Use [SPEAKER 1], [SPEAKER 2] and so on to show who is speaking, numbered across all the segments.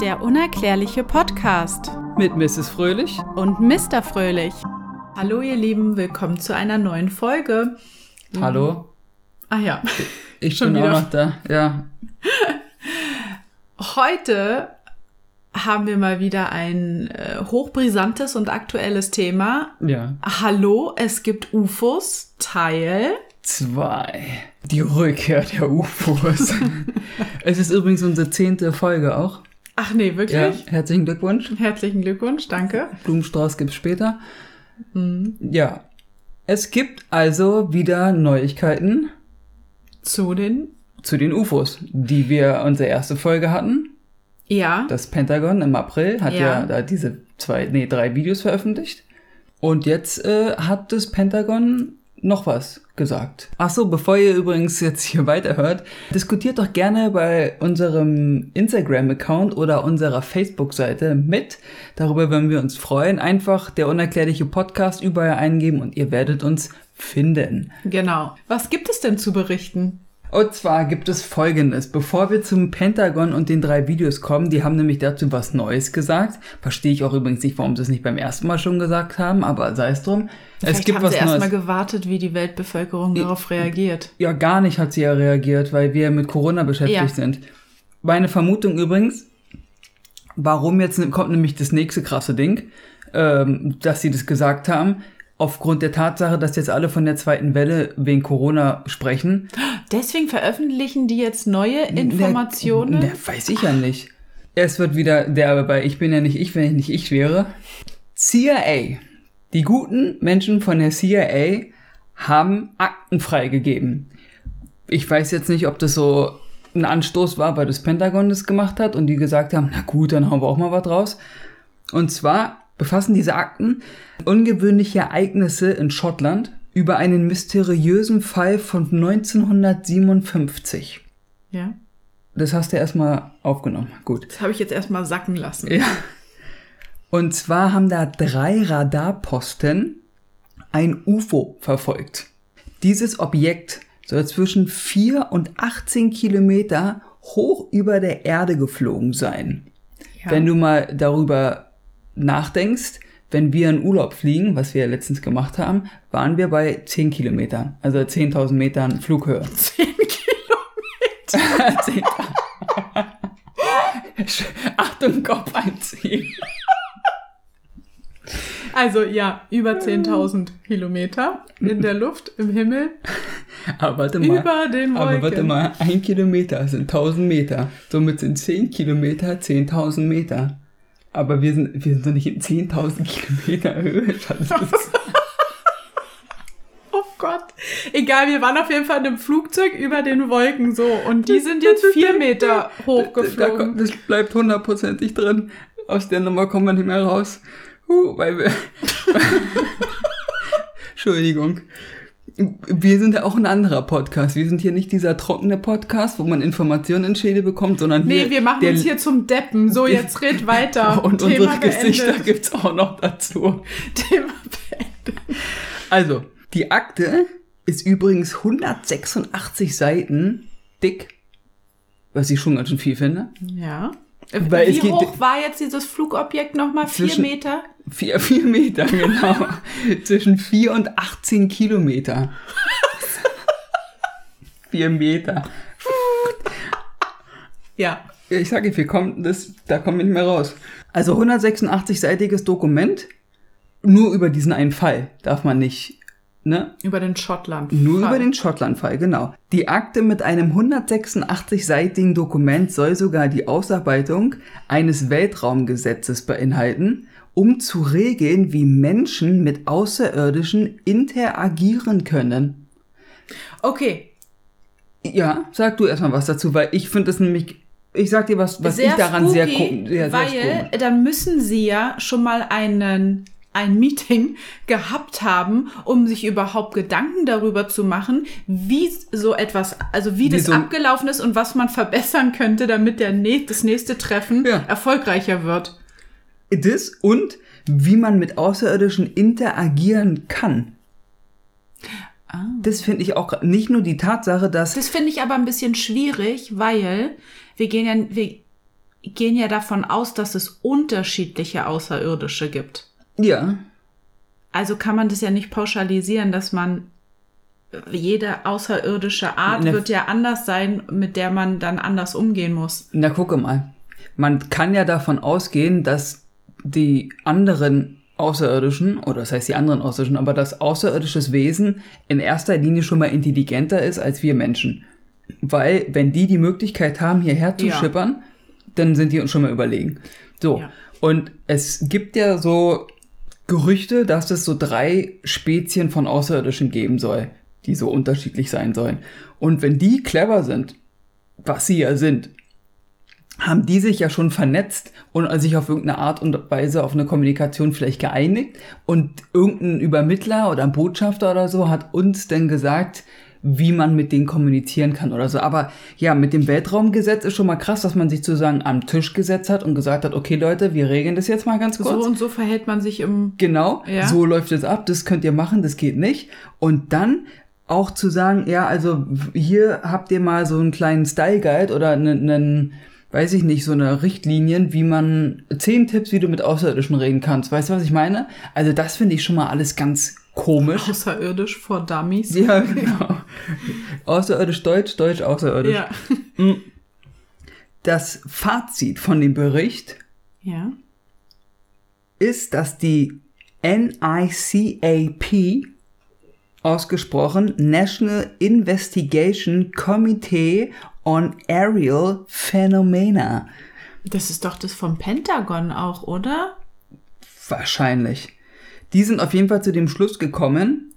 [SPEAKER 1] Der unerklärliche Podcast
[SPEAKER 2] Mit Mrs. Fröhlich.
[SPEAKER 1] und Mr. Fröhlich. Hallo ihr Lieben, willkommen zu einer neuen Folge.
[SPEAKER 2] Hallo.
[SPEAKER 1] Ah ja,
[SPEAKER 2] Ich
[SPEAKER 1] Schon
[SPEAKER 2] bin
[SPEAKER 1] wieder.
[SPEAKER 2] auch noch da. Ja.
[SPEAKER 1] heute haben wir mal wieder ein äh, hochbrisantes und aktuelles Thema.
[SPEAKER 2] Ja.
[SPEAKER 1] Hallo, es gibt UFOs, Teil.
[SPEAKER 2] Zwei. Die Rückkehr der UFOs. es ist übrigens unsere zehnte Folge auch.
[SPEAKER 1] Ach nee,
[SPEAKER 2] Ja.
[SPEAKER 1] wirklich?
[SPEAKER 2] Herzlichen Glückwunsch.
[SPEAKER 1] Herzlichen Glückwunsch, danke.
[SPEAKER 2] Blumenstrauß gibt's später. Ja. Es gibt also wieder Neuigkeiten
[SPEAKER 1] Zu den.
[SPEAKER 2] zu den UFOs, die wir unsere erste Folge hatten.
[SPEAKER 1] Ja,
[SPEAKER 2] Das Pentagon im April hat ja,
[SPEAKER 1] Ja.
[SPEAKER 2] da diese zwei, nee, drei Videos veröffentlicht. Und jetzt äh, hat das Pentagon noch was gesagt. Ach so, bevor ihr übrigens jetzt hier weiterhört, diskutiert doch gerne bei unserem Instagram-Account oder unserer Facebook-Seite mit. Darüber würden wir uns freuen. Einfach der unerklärliche Podcast überall eingeben und ihr werdet uns finden.
[SPEAKER 1] genau. Was gibt es denn zu berichten?
[SPEAKER 2] Und zwar gibt es Folgendes. Bevor wir zum Pentagon und den drei Videos kommen, die haben nämlich dazu was Neues gesagt. Verstehe ich auch übrigens nicht, warum sie es nicht beim ersten Mal schon gesagt haben, aber sei es drum. es
[SPEAKER 1] Vielleicht
[SPEAKER 2] gibt
[SPEAKER 1] haben
[SPEAKER 2] was
[SPEAKER 1] sie erst mal
[SPEAKER 2] Neues.
[SPEAKER 1] gewartet, wie die Weltbevölkerung darauf reagiert.
[SPEAKER 2] Ja, gar nicht hat sie ja reagiert, weil wir mit Corona beschäftigt
[SPEAKER 1] Ja.
[SPEAKER 2] sind. Meine Vermutung übrigens, warum jetzt kommt nämlich das nächste krasse Ding, ähm, dass sie das gesagt haben, aufgrund der Tatsache, dass jetzt alle von der zweiten Welle wegen Corona sprechen.
[SPEAKER 1] Deswegen veröffentlichen die jetzt neue Informationen.
[SPEAKER 2] Der, der weiß ich ja nicht. Es wird wieder der, aber ich bin ja nicht ich, wenn ich nicht ich wäre. CIA. Die guten Menschen von der CIA haben Akten freigegeben. Ich weiß jetzt nicht, ob das so ein Anstoß war, weil das Pentagon das gemacht hat und die gesagt haben, na gut, dann haben wir auch mal was draus. Und zwar befassen diese Akten ungewöhnliche Ereignisse in Schottland über einen mysteriösen Fall von 1957.
[SPEAKER 1] ja,
[SPEAKER 2] Das hast du erstmal aufgenommen. Gut.
[SPEAKER 1] das habe ich jetzt erstmal sacken lassen.
[SPEAKER 2] Ja. Und zwar haben da drei Radarposten ein UFO verfolgt. Dieses Objekt soll zwischen 4 und 18 Kilometer hoch über der Erde geflogen sein.
[SPEAKER 1] Ja.
[SPEAKER 2] Wenn du mal darüber nachdenkst, wenn wir in Urlaub fliegen, was wir ja letztens gemacht haben, waren wir bei 10 Kilometern, also 10.000 Metern Flughöhe.
[SPEAKER 1] 10 Kilometer.
[SPEAKER 2] 10. Achtung, Kopf einziehen.
[SPEAKER 1] Also ja, über 10.000 Kilometer in der Luft, im Himmel,
[SPEAKER 2] Aber warte mal.
[SPEAKER 1] über den Wolken.
[SPEAKER 2] Aber warte mal, ein Kilometer sind 1000 Meter. Somit sind 10 Kilometer 10.000 Meter. Aber wir sind, wir sind doch nicht in 10.000 Kilometer Höhe.
[SPEAKER 1] Oh Gott. Egal, wir waren auf jeden Fall in einem Flugzeug über den Wolken so und die sind jetzt vier Meter hochgeflogen.
[SPEAKER 2] das bleibt hundertprozentig drin. Aus der Nummer kommen wir nicht mehr raus. Huh, weil wir. Entschuldigung. Wir sind ja auch ein anderer Podcast. Wir sind hier nicht dieser trockene Podcast, wo man Informationen in Schädel bekommt, sondern hier.
[SPEAKER 1] Nee, wir machen uns hier zum Deppen. So, jetzt red weiter.
[SPEAKER 2] Und
[SPEAKER 1] Thema
[SPEAKER 2] unsere Gesichter
[SPEAKER 1] beendet.
[SPEAKER 2] gibt's auch noch dazu.
[SPEAKER 1] Thema beendet.
[SPEAKER 2] Also, die Akte ist übrigens 186 Seiten dick, was ich schon ganz schön viel finde.
[SPEAKER 1] Ja.
[SPEAKER 2] Weil
[SPEAKER 1] Wie hoch war jetzt dieses Flugobjekt nochmal? Vier Meter?
[SPEAKER 2] Vier, vier Meter, genau. Zwischen vier und 18 Kilometer. vier Meter.
[SPEAKER 1] Ja.
[SPEAKER 2] Ich sage, wir kommen, das, da kommen wir nicht mehr raus. Also 186-seitiges Dokument, nur über diesen einen Fall darf man nicht, ne?
[SPEAKER 1] Über den Schottland.
[SPEAKER 2] Nur über den Schottland-Fall, genau. Die Akte mit einem 186-seitigen Dokument soll sogar die Ausarbeitung eines Weltraumgesetzes beinhalten, um zu regeln, wie Menschen mit Außerirdischen interagieren können.
[SPEAKER 1] Okay.
[SPEAKER 2] Ja, sag du erstmal was dazu, weil ich finde das nämlich, ich sag dir was, was
[SPEAKER 1] sehr
[SPEAKER 2] ich daran
[SPEAKER 1] spooky,
[SPEAKER 2] sehr, sehr, sehr
[SPEAKER 1] weil
[SPEAKER 2] spooky.
[SPEAKER 1] dann müssen sie ja schon mal einen ein Meeting gehabt haben, um sich überhaupt Gedanken darüber zu machen, wie so etwas, also wie,
[SPEAKER 2] Wie
[SPEAKER 1] das
[SPEAKER 2] so-
[SPEAKER 1] abgelaufen ist und was man verbessern könnte, damit der nä das nächste Treffen
[SPEAKER 2] Ja.
[SPEAKER 1] erfolgreicher wird.
[SPEAKER 2] Das und wie man mit Außerirdischen interagieren kann. Das finde ich auch nicht nur die Tatsache, dass
[SPEAKER 1] Das finde ich aber ein bisschen schwierig, weil wir gehen ja, wir, gehen ja davon aus, dass es unterschiedliche Außerirdische gibt.
[SPEAKER 2] Ja.
[SPEAKER 1] Also kann man das ja nicht pauschalisieren, dass man jede außerirdische Art
[SPEAKER 2] Ne-
[SPEAKER 1] wird ja anders sein, mit der man dann anders umgehen muss.
[SPEAKER 2] Na, gucke mal. Man kann ja davon ausgehen, dass die anderen Außerirdischen, oder das heißt die anderen Außerirdischen, aber das außerirdisches Wesen in erster Linie schon mal intelligenter ist als wir Menschen. Weil, wenn die die Möglichkeit haben, hierher zu
[SPEAKER 1] Ja.
[SPEAKER 2] schippern, dann sind die uns schon mal überlegen. So.
[SPEAKER 1] Ja.
[SPEAKER 2] Und es gibt ja so Gerüchte, dass es so drei Spezien von Außerirdischen geben soll, die so unterschiedlich sein sollen. Und wenn die clever sind, was sie ja sind, haben die sich ja schon vernetzt und sich auf irgendeine Art und Weise auf eine Kommunikation vielleicht geeinigt und irgendein Übermittler oder Botschafter oder so hat uns dann gesagt, wie man mit denen kommunizieren kann oder so. Aber ja, mit dem Weltraumgesetz ist schon mal krass, dass man sich sozusagen am Tisch gesetzt hat und gesagt hat, okay Leute, wir regeln das jetzt mal ganz kurz.
[SPEAKER 1] So und so verhält man sich im.
[SPEAKER 2] Genau,
[SPEAKER 1] Ja.
[SPEAKER 2] so läuft es ab, das könnt ihr machen, das geht nicht. Und dann auch zu sagen, ja, also hier habt ihr mal so einen kleinen Style Guide oder einen, einen weiß ich nicht, so eine Richtlinien, wie man zehn Tipps, wie du mit Außerirdischen reden kannst. Weißt du, was ich meine? Also das finde ich schon mal alles ganz komisch.
[SPEAKER 1] Außerirdisch vor Dummies.
[SPEAKER 2] Ja, genau. Außerirdisch Deutsch, Deutsch außerirdisch.
[SPEAKER 1] Ja.
[SPEAKER 2] Das Fazit von dem Bericht
[SPEAKER 1] Ja.
[SPEAKER 2] ist, dass die NICAP ausgesprochen National Investigation Committee on Aerial Phenomena
[SPEAKER 1] Das ist doch das vom Pentagon auch, oder?
[SPEAKER 2] wahrscheinlich. Die sind auf jeden Fall zu dem Schluss gekommen,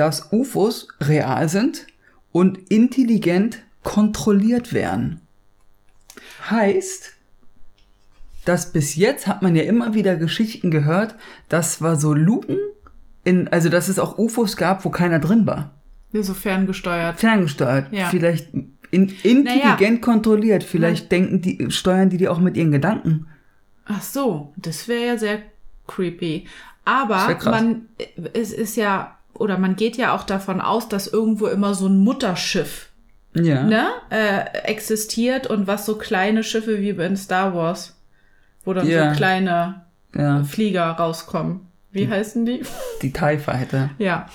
[SPEAKER 2] dass UFOs real sind und intelligent kontrolliert werden. Heißt, dass bis jetzt hat man ja immer wieder Geschichten gehört, dass war so Luken in, also dass es auch UFOs gab, wo keiner drin war.
[SPEAKER 1] Ja, So ferngesteuert.
[SPEAKER 2] Ferngesteuert,
[SPEAKER 1] Ja.
[SPEAKER 2] vielleicht in, intelligent kontrolliert, vielleicht denken die, steuern die die auch mit ihren Gedanken.
[SPEAKER 1] Ach so, das wäre ja sehr creepy. Aber man, es ist ja, oder man geht ja auch davon aus, dass irgendwo immer so ein Mutterschiff
[SPEAKER 2] Ja.
[SPEAKER 1] ne, äh, existiert und was so kleine Schiffe wie in Star Wars, wo dann
[SPEAKER 2] Ja.
[SPEAKER 1] so kleine
[SPEAKER 2] ja.
[SPEAKER 1] Flieger rauskommen. Wie heißen die?
[SPEAKER 2] Die TIE Fighter.
[SPEAKER 1] Ja.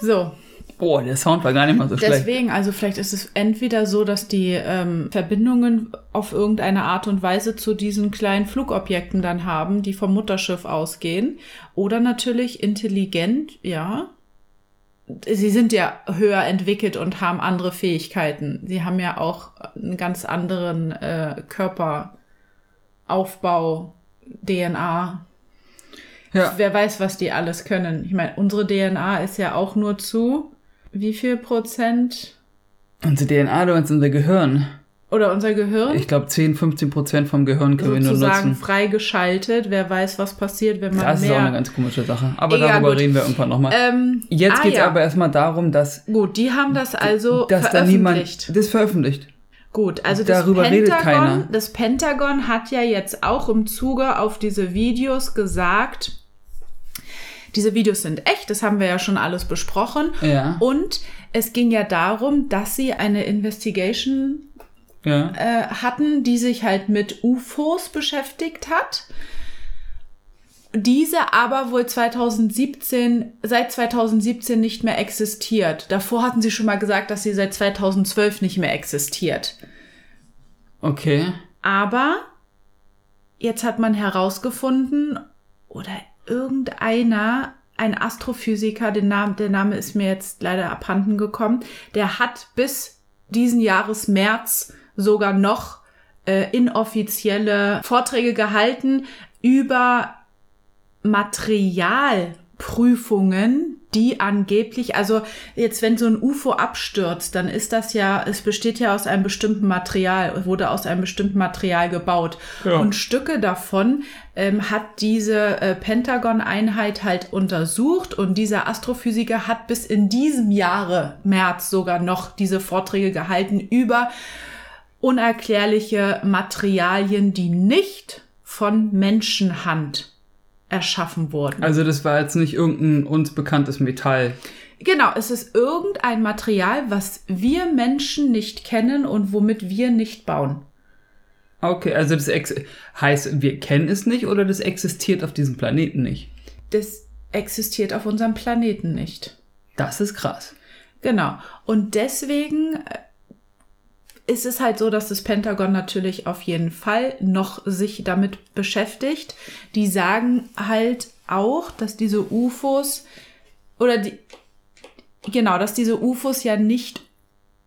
[SPEAKER 1] So,
[SPEAKER 2] Boah, der Sound war gar nicht mal so schlecht.
[SPEAKER 1] deswegen, also vielleicht ist es entweder so, dass die ähm, Verbindungen auf irgendeine Art und Weise zu diesen kleinen Flugobjekten dann haben, die vom Mutterschiff ausgehen, oder natürlich intelligent, ja. Sie sind ja höher entwickelt und haben andere Fähigkeiten. Sie haben ja auch einen ganz anderen äh, Körperaufbau, DNA,
[SPEAKER 2] Ja.
[SPEAKER 1] Wer weiß, was die alles können. Ich meine, unsere DNA ist ja auch nur zu wie viel Prozent?
[SPEAKER 2] Unsere DNA, du meinst unser Gehirn.
[SPEAKER 1] Oder unser Gehirn
[SPEAKER 2] Ich glaube, 10, 15 Prozent vom Gehirn können wir nur
[SPEAKER 1] sozusagen
[SPEAKER 2] nutzen.
[SPEAKER 1] freigeschaltet. Wer weiß, was passiert, wenn man
[SPEAKER 2] Das ist auch eine ganz komische Sache. Aber
[SPEAKER 1] Egal,
[SPEAKER 2] darüber
[SPEAKER 1] gut.
[SPEAKER 2] reden wir irgendwann nochmal.
[SPEAKER 1] Ähm,
[SPEAKER 2] Jetzt
[SPEAKER 1] ah,
[SPEAKER 2] geht's
[SPEAKER 1] ja.
[SPEAKER 2] aber erstmal darum, dass,
[SPEAKER 1] Gut, die haben das also
[SPEAKER 2] dass da
[SPEAKER 1] veröffentlicht.
[SPEAKER 2] niemand das veröffentlicht.
[SPEAKER 1] Gut, also das
[SPEAKER 2] Darüber redet
[SPEAKER 1] Pentagon,
[SPEAKER 2] keiner.
[SPEAKER 1] das Pentagon hat ja jetzt auch im Zuge auf diese Videos gesagt, diese Videos sind echt, das haben wir ja schon alles besprochen.
[SPEAKER 2] Ja.
[SPEAKER 1] Und es ging ja darum, dass sie eine Investigation
[SPEAKER 2] Ja.
[SPEAKER 1] äh, hatten, die sich halt mit UFOs beschäftigt hat. Diese aber wohl 2017, seit 2017 nicht mehr existiert. Davor hatten sie schon mal gesagt, dass sie seit 2012 nicht mehr existiert.
[SPEAKER 2] Okay.
[SPEAKER 1] Aber jetzt hat man herausgefunden, oder irgendeiner, ein Astrophysiker, den Namen, der Name ist mir jetzt leider abhanden gekommen, der hat bis diesen Jahres März sogar noch äh, inoffizielle Vorträge gehalten über Materialprüfungen, die angeblich, also jetzt wenn so ein UFO abstürzt, dann ist das ja, es besteht ja aus einem bestimmten Material, wurde aus einem bestimmten Material gebaut.
[SPEAKER 2] Ja.
[SPEAKER 1] Und Stücke davon ähm, hat diese äh, Pentagon-Einheit halt untersucht und dieser Astrophysiker hat bis in diesem Jahre, März sogar noch, diese Vorträge gehalten über unerklärliche Materialien, die nicht von Menschenhand erschaffen wurden.
[SPEAKER 2] Also das war jetzt nicht irgendein uns bekanntes Metall.
[SPEAKER 1] Genau, es ist irgendein Material, was wir Menschen nicht kennen und womit wir nicht bauen.
[SPEAKER 2] Okay, also das ex heißt, wir kennen es nicht oder das existiert auf diesem Planeten nicht?
[SPEAKER 1] Das existiert auf unserem Planeten nicht.
[SPEAKER 2] Das ist krass.
[SPEAKER 1] Genau. Und deswegen äh, ist es halt so, dass das Pentagon natürlich auf jeden Fall noch sich damit beschäftigt. Die sagen halt auch, dass diese UFOs oder die, genau, dass diese UFOs ja nicht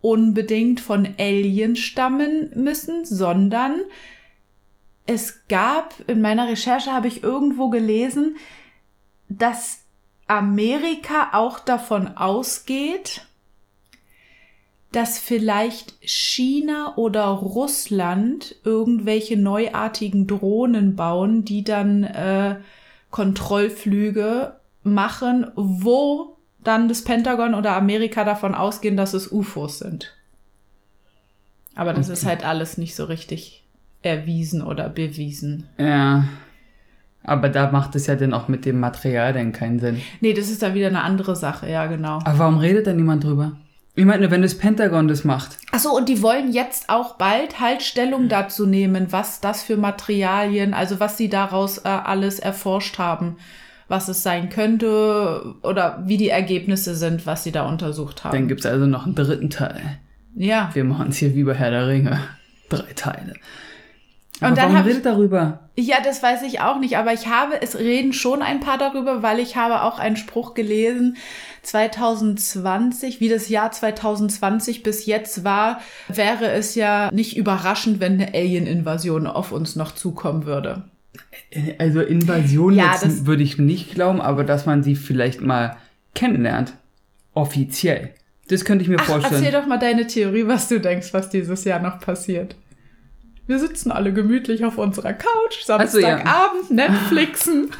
[SPEAKER 1] unbedingt von Aliens stammen müssen, sondern es gab, in meiner Recherche habe ich irgendwo gelesen, dass Amerika auch davon ausgeht, dass vielleicht China oder Russland irgendwelche neuartigen Drohnen bauen, die dann äh, Kontrollflüge machen, wo dann das Pentagon oder Amerika davon ausgehen, dass es UFOs sind. Aber das okay. ist halt alles nicht so richtig erwiesen oder bewiesen.
[SPEAKER 2] Ja. Aber da macht es ja dann auch mit dem Material dann keinen Sinn.
[SPEAKER 1] Nee, das ist dann wieder eine andere Sache, ja, genau.
[SPEAKER 2] Aber warum redet da niemand drüber? Ich meine, wenn das Pentagon das macht.
[SPEAKER 1] Achso, und die wollen jetzt auch bald halt Stellung dazu nehmen, was das für Materialien, also was sie daraus äh, alles erforscht haben was es sein könnte oder wie die Ergebnisse sind, was sie da untersucht haben.
[SPEAKER 2] Dann gibt es also noch einen dritten Teil.
[SPEAKER 1] Ja.
[SPEAKER 2] Wir machen es hier wie bei Herr der Ringe. Drei Teile. Aber und dann warum redet ich, darüber?
[SPEAKER 1] Ja, das weiß ich auch nicht, aber ich habe, es reden schon ein paar darüber, weil ich habe auch einen Spruch gelesen, 2020, wie das Jahr 2020 bis jetzt war, wäre es ja nicht überraschend, wenn eine Alien-Invasion auf uns noch zukommen würde.
[SPEAKER 2] Also Invasion ja, würde ich nicht glauben, aber dass man sie vielleicht mal kennenlernt. Offiziell. Das könnte ich mir
[SPEAKER 1] Ach,
[SPEAKER 2] vorstellen.
[SPEAKER 1] Erzähl doch mal deine Theorie, was du denkst, was dieses Jahr noch passiert. Wir sitzen alle gemütlich auf unserer Couch, Samstagabend, also, ja. Netflixen.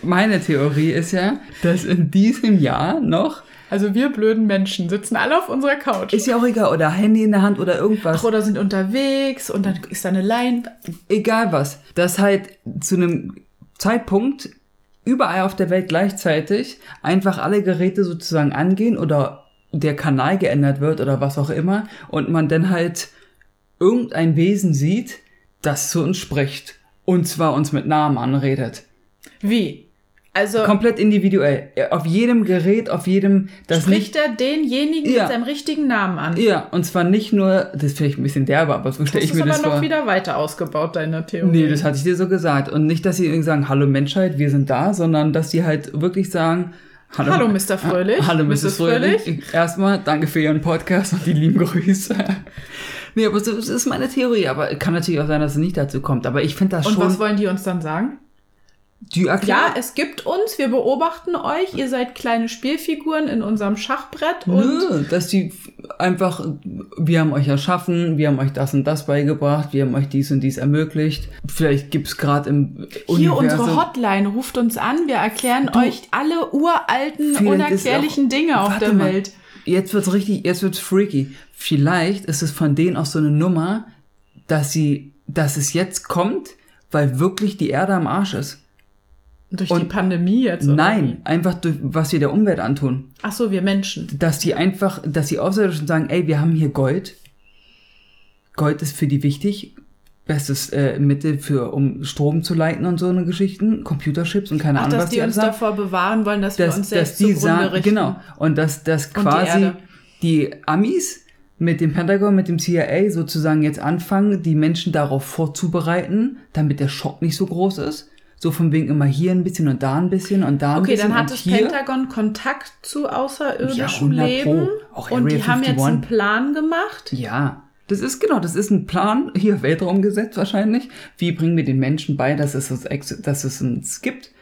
[SPEAKER 2] Meine Theorie ist ja, dass in diesem Jahr noch
[SPEAKER 1] also wir blöden Menschen sitzen alle auf unserer Couch.
[SPEAKER 2] Ist ja auch egal. Oder Handy in der Hand oder irgendwas.
[SPEAKER 1] Ach, oder sind unterwegs und dann ist da eine Line.
[SPEAKER 2] Egal was. Dass halt zu einem Zeitpunkt überall auf der Welt gleichzeitig einfach alle Geräte sozusagen angehen oder der Kanal geändert wird oder was auch immer und man dann halt irgendein Wesen sieht, das zu uns spricht und zwar uns mit Namen anredet.
[SPEAKER 1] Wie? Also
[SPEAKER 2] komplett individuell. Auf jedem Gerät, auf jedem.
[SPEAKER 1] Das spricht nicht, er denjenigen ja. mit seinem richtigen Namen an.
[SPEAKER 2] Ja, und zwar nicht nur, das ist vielleicht ein bisschen derbe, aber so stelle ich mir das vor. Das ist aber
[SPEAKER 1] noch wieder weiter ausgebaut, deine Theorie.
[SPEAKER 2] Nee, das hatte ich dir so gesagt. Und nicht, dass sie irgendwie sagen, hallo Menschheit, wir sind da, sondern dass sie halt wirklich sagen,
[SPEAKER 1] Hallo, hallo Mr. Fröhlich.
[SPEAKER 2] Hallo Mrs. Fröhlich. Fröhlich. Erstmal danke für Ihren Podcast und die lieben Grüße. Nee, aber das ist meine Theorie, aber kann natürlich auch sein, dass es nicht dazu kommt. Aber ich finde das
[SPEAKER 1] und
[SPEAKER 2] schon.
[SPEAKER 1] Und was wollen die uns dann sagen?
[SPEAKER 2] Die
[SPEAKER 1] ja, es gibt uns, wir beobachten euch, ihr seid kleine Spielfiguren in unserem Schachbrett. Und
[SPEAKER 2] Nö, dass die einfach, wir haben euch erschaffen, wir haben euch das und das beigebracht, wir haben euch dies und dies ermöglicht. Vielleicht gibt's gerade im
[SPEAKER 1] Hier Universum... unsere Hotline, ruft uns an, wir erklären du, euch alle uralten, unerklärlichen auch, Dinge auf der mal, Welt.
[SPEAKER 2] Jetzt wird's richtig, jetzt wird's freaky. Vielleicht ist es von denen auch so eine Nummer, dass sie, dass es jetzt kommt, weil wirklich die Erde am Arsch ist.
[SPEAKER 1] Durch und die Pandemie jetzt?
[SPEAKER 2] Oder nein, einfach durch was wir der Umwelt antun.
[SPEAKER 1] Ach so, wir Menschen.
[SPEAKER 2] Dass die einfach, dass die Außerirdischen sagen, ey, wir haben hier Gold. Gold ist für die wichtig. Bestes äh, Mittel für, um Strom zu leiten und so eine Geschichten, Computerships und keine Ach, Ahnung,
[SPEAKER 1] dass was die, die uns davor bewahren wollen, dass, dass wir uns selbst
[SPEAKER 2] dass die sagen, richten. Genau. Und dass, dass quasi die, die Amis mit dem Pentagon, mit dem CIA sozusagen jetzt anfangen, die Menschen darauf vorzubereiten, damit der Schock nicht so groß ist so von wegen immer hier ein bisschen und da ein bisschen und da ein
[SPEAKER 1] okay,
[SPEAKER 2] bisschen.
[SPEAKER 1] Okay, dann hat das. Pentagon Kontakt zu außerirdischem ja, Leben. Auch und die 51. haben jetzt einen Plan gemacht.
[SPEAKER 2] Ja. Das ist genau, das ist ein Plan, hier Weltraumgesetz wahrscheinlich. Wie bringen wir den Menschen bei, dass es, uns, dass es uns gibt?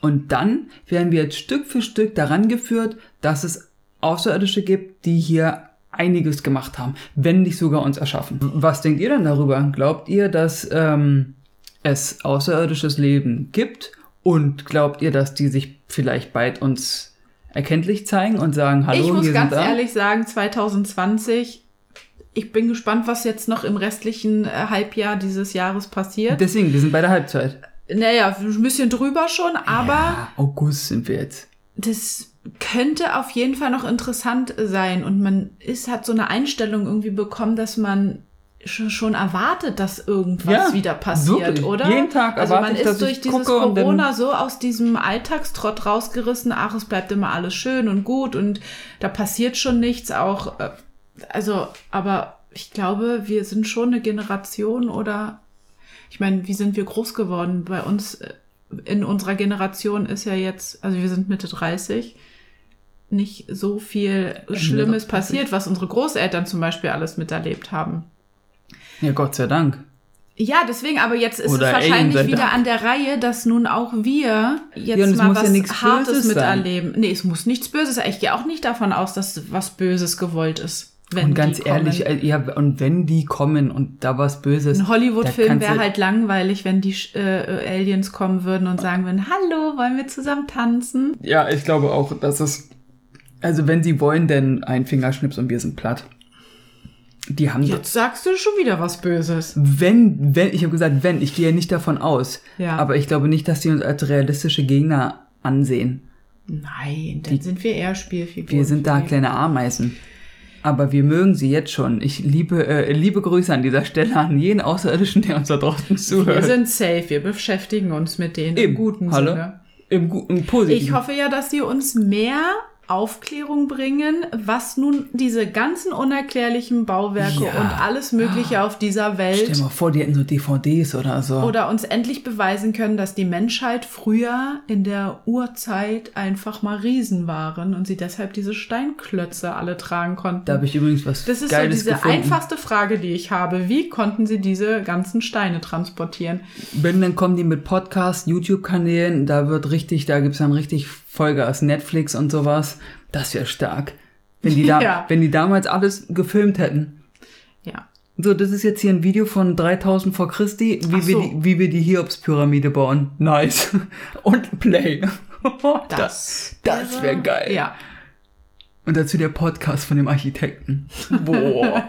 [SPEAKER 2] Und dann werden wir jetzt Stück für Stück daran geführt, dass es Außerirdische gibt, die hier einiges gemacht haben, wenn nicht sogar uns erschaffen. Was denkt ihr denn darüber? Glaubt ihr, dass ähm, es außerirdisches Leben gibt und glaubt ihr, dass die sich vielleicht bald uns erkenntlich zeigen und sagen, hallo,
[SPEAKER 1] ich muss
[SPEAKER 2] hier
[SPEAKER 1] ganz
[SPEAKER 2] sind da?
[SPEAKER 1] ehrlich sagen, 2020 ich bin gespannt, was jetzt noch im restlichen äh, Halbjahr dieses Jahres passiert.
[SPEAKER 2] Deswegen, wir sind bei der Halbzeit.
[SPEAKER 1] Naja, ein bisschen drüber schon, aber. Ja,
[SPEAKER 2] August sind wir jetzt.
[SPEAKER 1] Das könnte auf jeden Fall noch interessant sein. Und man ist, hat so eine Einstellung irgendwie bekommen, dass man schon, erwartet, dass irgendwas
[SPEAKER 2] Ja,
[SPEAKER 1] wieder passiert,
[SPEAKER 2] wirklich.
[SPEAKER 1] oder?
[SPEAKER 2] Jeden Tag
[SPEAKER 1] also man
[SPEAKER 2] ich,
[SPEAKER 1] ist durch dieses Corona so aus diesem Alltagstrott rausgerissen, ach, es bleibt immer alles schön und gut und da passiert schon nichts, auch, äh, also, aber ich glaube, wir sind schon eine Generation oder, ich meine, wie sind wir groß geworden? Bei uns, äh, in unserer Generation ist ja jetzt, also wir sind Mitte 30, nicht so viel Schlimmes
[SPEAKER 2] 30.
[SPEAKER 1] passiert, was unsere Großeltern zum Beispiel alles miterlebt haben.
[SPEAKER 2] Ja, Gott sei Dank.
[SPEAKER 1] Ja, deswegen, aber jetzt ist
[SPEAKER 2] Oder
[SPEAKER 1] es wahrscheinlich wieder
[SPEAKER 2] Dank.
[SPEAKER 1] an der Reihe, dass nun auch wir
[SPEAKER 2] Ja,
[SPEAKER 1] jetzt
[SPEAKER 2] es
[SPEAKER 1] mal
[SPEAKER 2] ja
[SPEAKER 1] was
[SPEAKER 2] nichts
[SPEAKER 1] Hartes
[SPEAKER 2] Böses sein.
[SPEAKER 1] miterleben. Nee, es muss nichts Böses sein. Ich gehe auch nicht davon aus, dass was Böses gewollt ist. Wenn
[SPEAKER 2] und ganz
[SPEAKER 1] die kommen.
[SPEAKER 2] ehrlich, äh, ja, und wenn die kommen und da was Böses.
[SPEAKER 1] Ein Hollywood-Film wäre halt langweilig, wenn die äh, Aliens kommen würden und sagen würden, hallo, wollen wir zusammen tanzen?
[SPEAKER 2] Ja, ich glaube auch, dass es. Also, wenn sie wollen, denn ein Fingerschnips und wir sind platt. Die haben.
[SPEAKER 1] Jetzt sagst du schon wieder was Böses.
[SPEAKER 2] Wenn, wenn, ich habe gesagt, wenn, ich gehe ja nicht davon aus.
[SPEAKER 1] Ja.
[SPEAKER 2] Aber ich glaube nicht, dass die uns als realistische Gegner ansehen.
[SPEAKER 1] Nein, dann sind wir eher Spielfiguren.
[SPEAKER 2] Wir sind da
[SPEAKER 1] die.
[SPEAKER 2] kleine Ameisen. Aber wir mögen sie jetzt schon. Ich liebe, äh, liebe Grüße an dieser Stelle an jeden Außerirdischen, der uns da draußen
[SPEAKER 1] Wir
[SPEAKER 2] zuhört.
[SPEAKER 1] sind safe, wir beschäftigen uns mit denen im
[SPEAKER 2] Eben.
[SPEAKER 1] guten
[SPEAKER 2] Hallo?
[SPEAKER 1] Sinne.
[SPEAKER 2] Im, gu- im Positiven.
[SPEAKER 1] Ich hoffe ja, dass sie uns mehr Aufklärung bringen, was nun diese ganzen unerklärlichen Bauwerke
[SPEAKER 2] Ja.
[SPEAKER 1] und alles Mögliche auf dieser Welt
[SPEAKER 2] Stell dir mal vor, die hätten so DVDs oder so.
[SPEAKER 1] oder uns endlich beweisen können, dass die Menschheit früher in der Urzeit einfach mal Riesen waren und sie deshalb diese Steinklötze alle tragen konnten.
[SPEAKER 2] da habe ich übrigens was
[SPEAKER 1] das ist
[SPEAKER 2] Geiles
[SPEAKER 1] so diese
[SPEAKER 2] gefunden.
[SPEAKER 1] einfachste Frage, die ich habe. Wie konnten sie diese ganzen Steine transportieren?
[SPEAKER 2] Wenn, dann kommen die mit Podcasts, YouTube-Kanälen, da wird richtig, da gibt's dann richtig Vollgas, Netflix und sowas. Das wäre stark. Wenn die, da,
[SPEAKER 1] Ja.
[SPEAKER 2] wenn die damals alles gefilmt hätten.
[SPEAKER 1] Ja.
[SPEAKER 2] So, das ist jetzt hier ein Video von 3000 vor Christi, wie,
[SPEAKER 1] Ach
[SPEAKER 2] wir,
[SPEAKER 1] so.
[SPEAKER 2] die, wie wir die Cheops-Pyramide bauen. Nice. Und Play.
[SPEAKER 1] Das,
[SPEAKER 2] das wäre geil.
[SPEAKER 1] Ja.
[SPEAKER 2] Und dazu der Podcast von dem Architekten. Boah.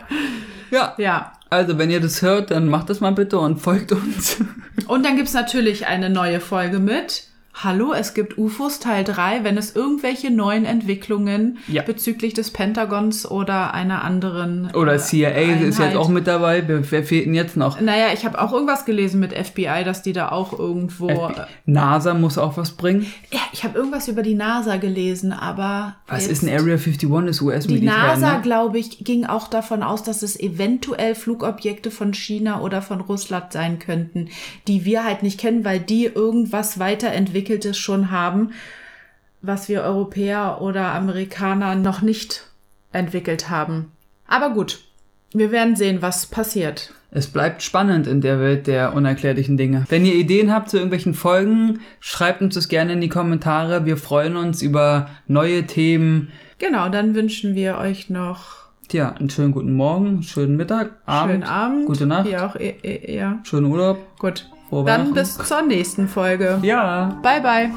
[SPEAKER 2] ja,
[SPEAKER 1] Ja.
[SPEAKER 2] also wenn ihr das hört, dann macht das mal bitte und folgt uns.
[SPEAKER 1] Und dann gibt's natürlich eine neue Folge mit Hallo, es gibt UFOs Teil 3, wenn es irgendwelche neuen Entwicklungen
[SPEAKER 2] Ja.
[SPEAKER 1] bezüglich des Pentagons oder einer anderen.
[SPEAKER 2] Oder
[SPEAKER 1] äh,
[SPEAKER 2] CIA ist jetzt
[SPEAKER 1] Einheit.
[SPEAKER 2] auch mit dabei. Wer, fehlt denn jetzt noch?
[SPEAKER 1] Naja, ich habe auch irgendwas gelesen mit FBI, dass die da auch irgendwo.
[SPEAKER 2] FBI. NASA muss auch was bringen.
[SPEAKER 1] Ja, ich habe irgendwas über die NASA gelesen, aber.
[SPEAKER 2] Was ist ein Area 51? Ist
[SPEAKER 1] Die
[SPEAKER 2] US-Militär.
[SPEAKER 1] NASA,
[SPEAKER 2] ne?
[SPEAKER 1] glaube ich, ging auch davon aus, dass es eventuell Flugobjekte von China oder von Russland sein könnten, die wir halt nicht kennen, weil die irgendwas weiterentwickeltes schon haben, was wir Europäer oder Amerikaner noch nicht entwickelt haben. Aber gut, wir werden sehen, was passiert.
[SPEAKER 2] Es bleibt spannend in der Welt der unerklärlichen Dinge. Wenn ihr Ideen habt zu irgendwelchen Folgen, schreibt uns das gerne in die Kommentare. Wir freuen uns über neue Themen.
[SPEAKER 1] Genau, dann wünschen wir euch noch
[SPEAKER 2] Tja, einen schönen guten Morgen, schönen Mittag, Abend,
[SPEAKER 1] schönen Abend.
[SPEAKER 2] gute Nacht,
[SPEAKER 1] Wie auch, eh- eh- ja,
[SPEAKER 2] schönen Urlaub.
[SPEAKER 1] gut. Dann bis zur nächsten Folge.
[SPEAKER 2] Ja.
[SPEAKER 1] Bye, bye.